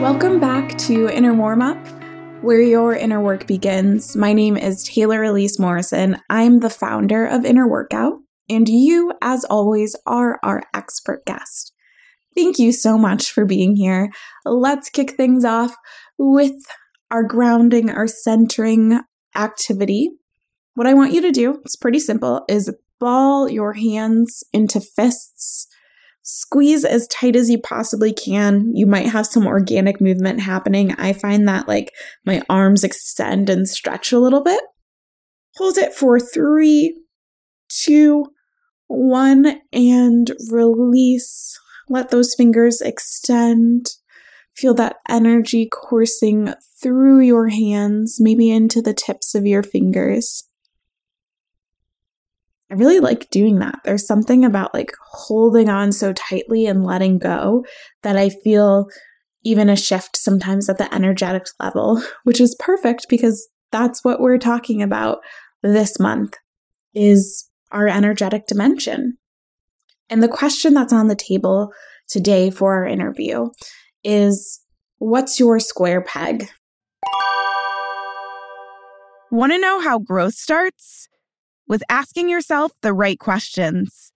Welcome back to Inner Workout, where your inner work begins. My name is Taylor Elyse Morrison. I'm the founder of Inner Workout, and you, as always, are our expert guest. Thank you so much for being here. Let's kick things off with our grounding, our centering activity. What I want you to do, it's pretty simple, is ball your hands into fists. Squeeze as tight as you possibly can. You might have some organic movement happening. I find that like my arms extend and stretch a little bit. Hold it for three, two, one, and release. Let those fingers extend. Feel that energy coursing through your hands, maybe into the tips of your fingers. I really like doing that. There's something about like holding on so tightly and letting go that I feel even a shift sometimes at the energetic level, which is perfect because that's what we're talking about this month is our energetic dimension. And the question that's on the table today for our interview is what's your square peg? Want to know how growth starts? With asking yourself the right questions.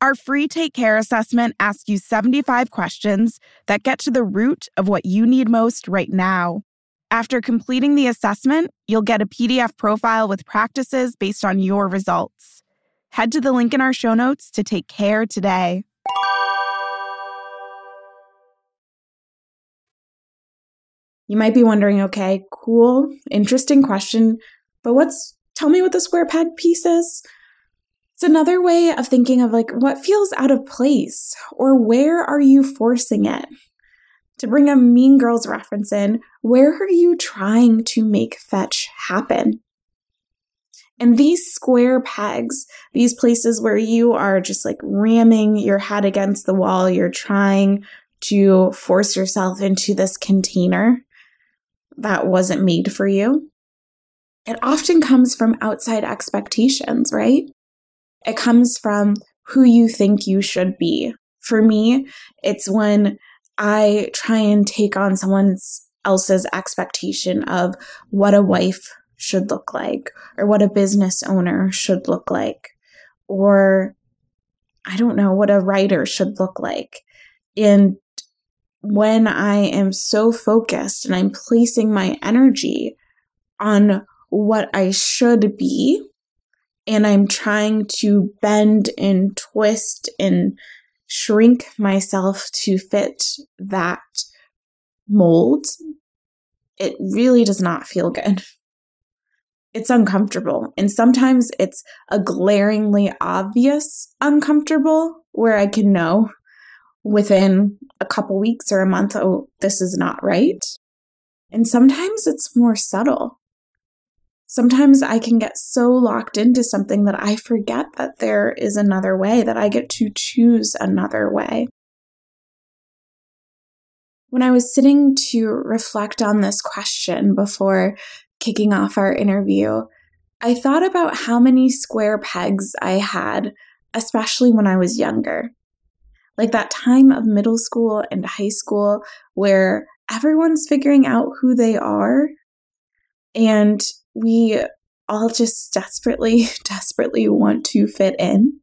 Our free Take Care assessment asks you 75 questions that get to the root of what you need most right now. After completing the assessment, you'll get a PDF profile with practices based on your results. Head to the link in our show notes to take care today. You might be wondering, okay, cool, interesting question, but what's tell me what the square peg piece is? It's another way of thinking of like what feels out of place or where are you forcing it? To bring a Mean Girls reference in, where are you trying to make fetch happen? And these square pegs, these places where you are just like ramming your head against the wall, you're trying to force yourself into this container that wasn't made for you. It often comes from outside expectations, right? It comes from who you think you should be. For me, it's when I try and take on someone else's expectation of what a wife should look like, or what a business owner should look like, or I don't know what a writer should look like. And when I am so focused and I'm placing my energy on what I should be, and I'm trying to bend and twist and shrink myself to fit that mold, it really does not feel good. It's uncomfortable. And sometimes it's a glaringly obvious uncomfortable where I can know within a couple weeks or a month, oh, this is not right. And sometimes it's more subtle. Sometimes I can get so locked into something that I forget that there is another way, that I get to choose another way. When I was sitting to reflect on this question before kicking off our interview, I thought about how many square pegs I had, especially when I was younger like that time of middle school and high school where everyone's figuring out who they are and we all just desperately, desperately want to fit in.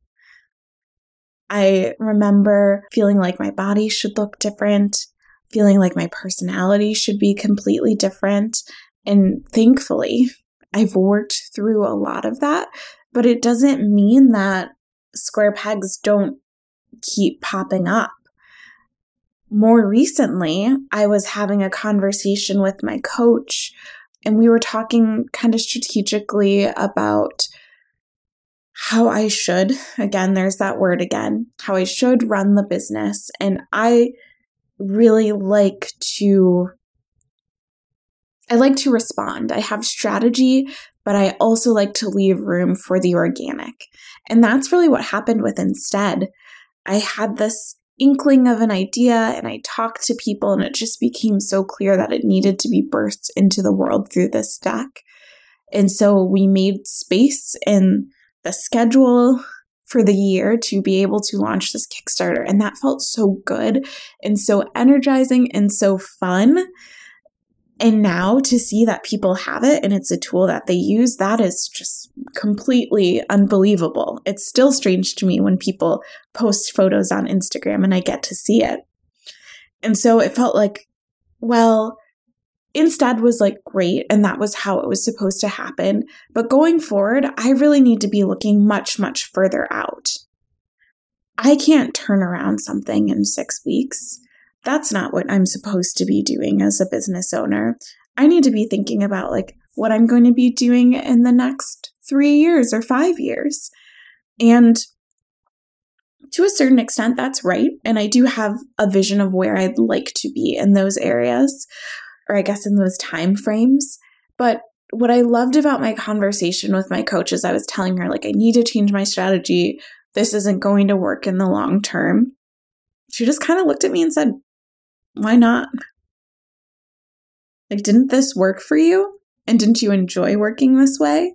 I remember feeling like my body should look different, feeling like my personality should be completely different. And thankfully, I've worked through a lot of that, but it doesn't mean that square pegs don't keep popping up. More recently, I was having a conversation with my coach, and we were talking kind of strategically about how I should, again, there's that word again, how I should run the business. And I really like to I like to respond. I have strategy, but I also like to leave room for the organic. And that's really what happened with Instead. I had this inkling of an idea and I talked to people, and it just became so clear that it needed to be burst into the world through this deck. And so we made space in the schedule for the year to be able to launch this Kickstarter. And that felt so good and so energizing and so fun. And now to see that people have it and it's a tool that they use, that is just completely unbelievable. It's still strange to me when people post photos on Instagram and I get to see it. And so it felt like, well, instead was like great and that was how it was supposed to happen. But going forward, I really need to be looking much, much further out. I can't turn around something in six weeks. That's not what I'm supposed to be doing as a business owner. I need to be thinking about like what I'm going to be doing in the next three years or five years. And to a certain extent, that's right. And I do have a vision of where I'd like to be in those areas or I guess in those time frames. But what I loved about my conversation with my coach is I was telling her, like, I need to change my strategy. This isn't going to work in the long term. She just kind of looked at me and said, Why not? Like, didn't this work for you? And didn't you enjoy working this way?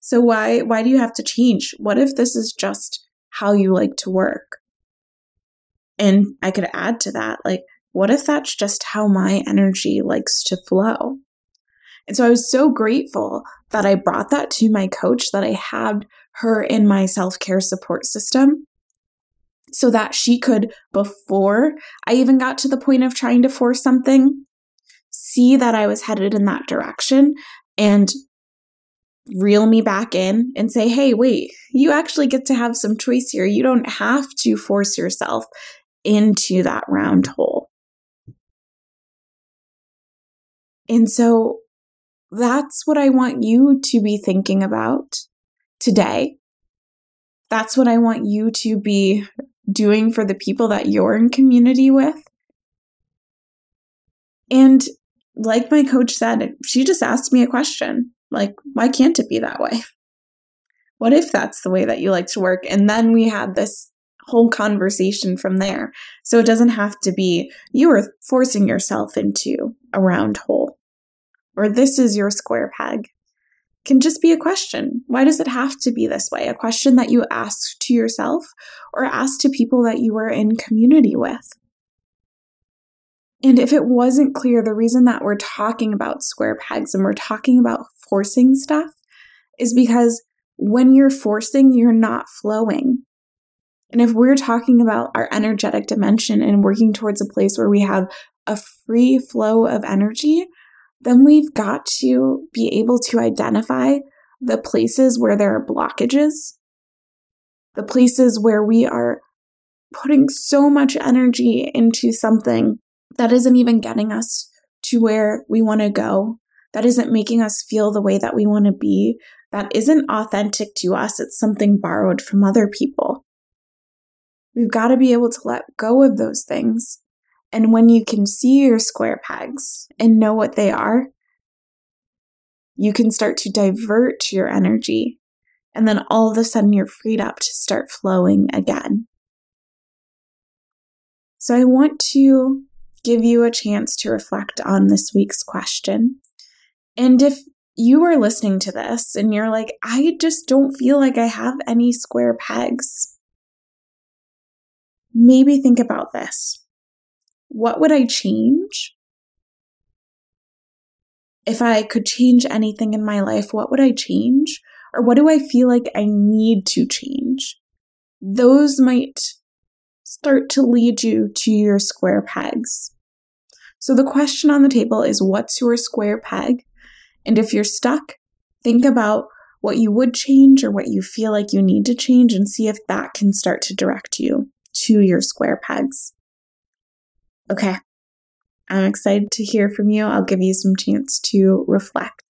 So why why do you have to change? What if this is just how you like to work? And I could add to that, like, what if that's just how my energy likes to flow? And so I was so grateful that I brought that to my coach, that I had her in my self care support system so that she could, before I even got to the point of trying to force something, see that I was headed in that direction and reel me back in and say, hey, wait, you actually get to have some choice here. You don't have to force yourself into that round hole. And so that's what I want you to be thinking about today. That's what I want you to be doing for the people that you're in community with. And like my coach said, she just asked me a question like, why can't it be that way? What if that's the way that you like to work? And then we had this whole conversation from there. So it doesn't have to be you are forcing yourself into a round hole or this is your square peg can just be a question. Why does it have to be this way? A question that you ask to yourself or ask to people that you are in community with. And if it wasn't clear, the reason that we're talking about square pegs and we're talking about forcing stuff is because when you're forcing, you're not flowing. And if we're talking about our energetic dimension and working towards a place where we have a free flow of energy, then we've got to be able to identify the places where there are blockages, the places where we are putting so much energy into something that isn't even getting us to where we want to go, that isn't making us feel the way that we want to be, that isn't authentic to us. It's something borrowed from other people. We've got to be able to let go of those things and when you can see your square pegs and know what they are, you can start to divert your energy. And then all of a sudden, you're freed up to start flowing again. So, I want to give you a chance to reflect on this week's question. And if you are listening to this and you're like, I just don't feel like I have any square pegs, maybe think about this. What would I change? If I could change anything in my life, what would I change? Or what do I feel like I need to change? Those might start to lead you to your square pegs. So the question on the table is what's your square peg? And if you're stuck, think about what you would change or what you feel like you need to change and see if that can start to direct you to your square pegs. Okay. I'm excited to hear from you. I'll give you some chance to reflect.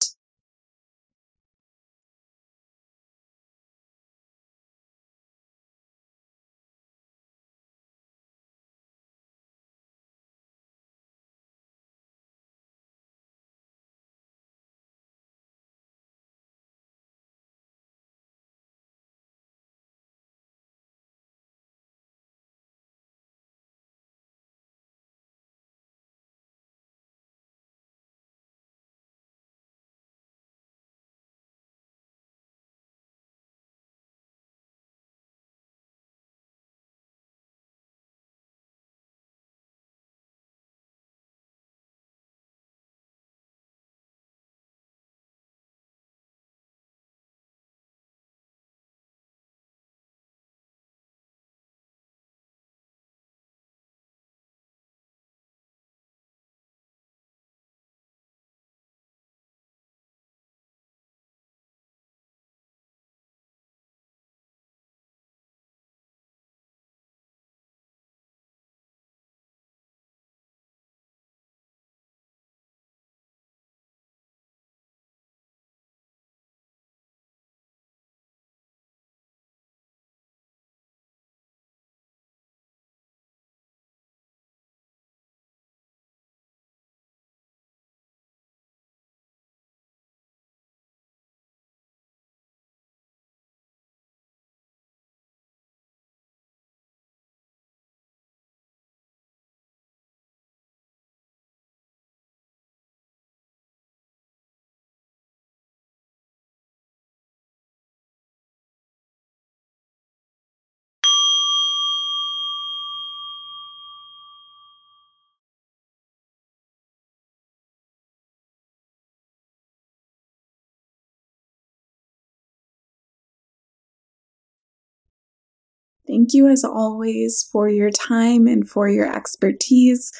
Thank you, as always, for your time and for your expertise.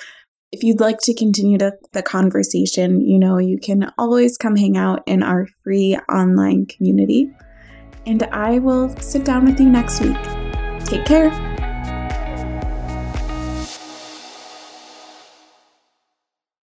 If you'd like to continue to, the conversation, you know, you can always come hang out in our free online community. And I will sit down with you next week. Take care.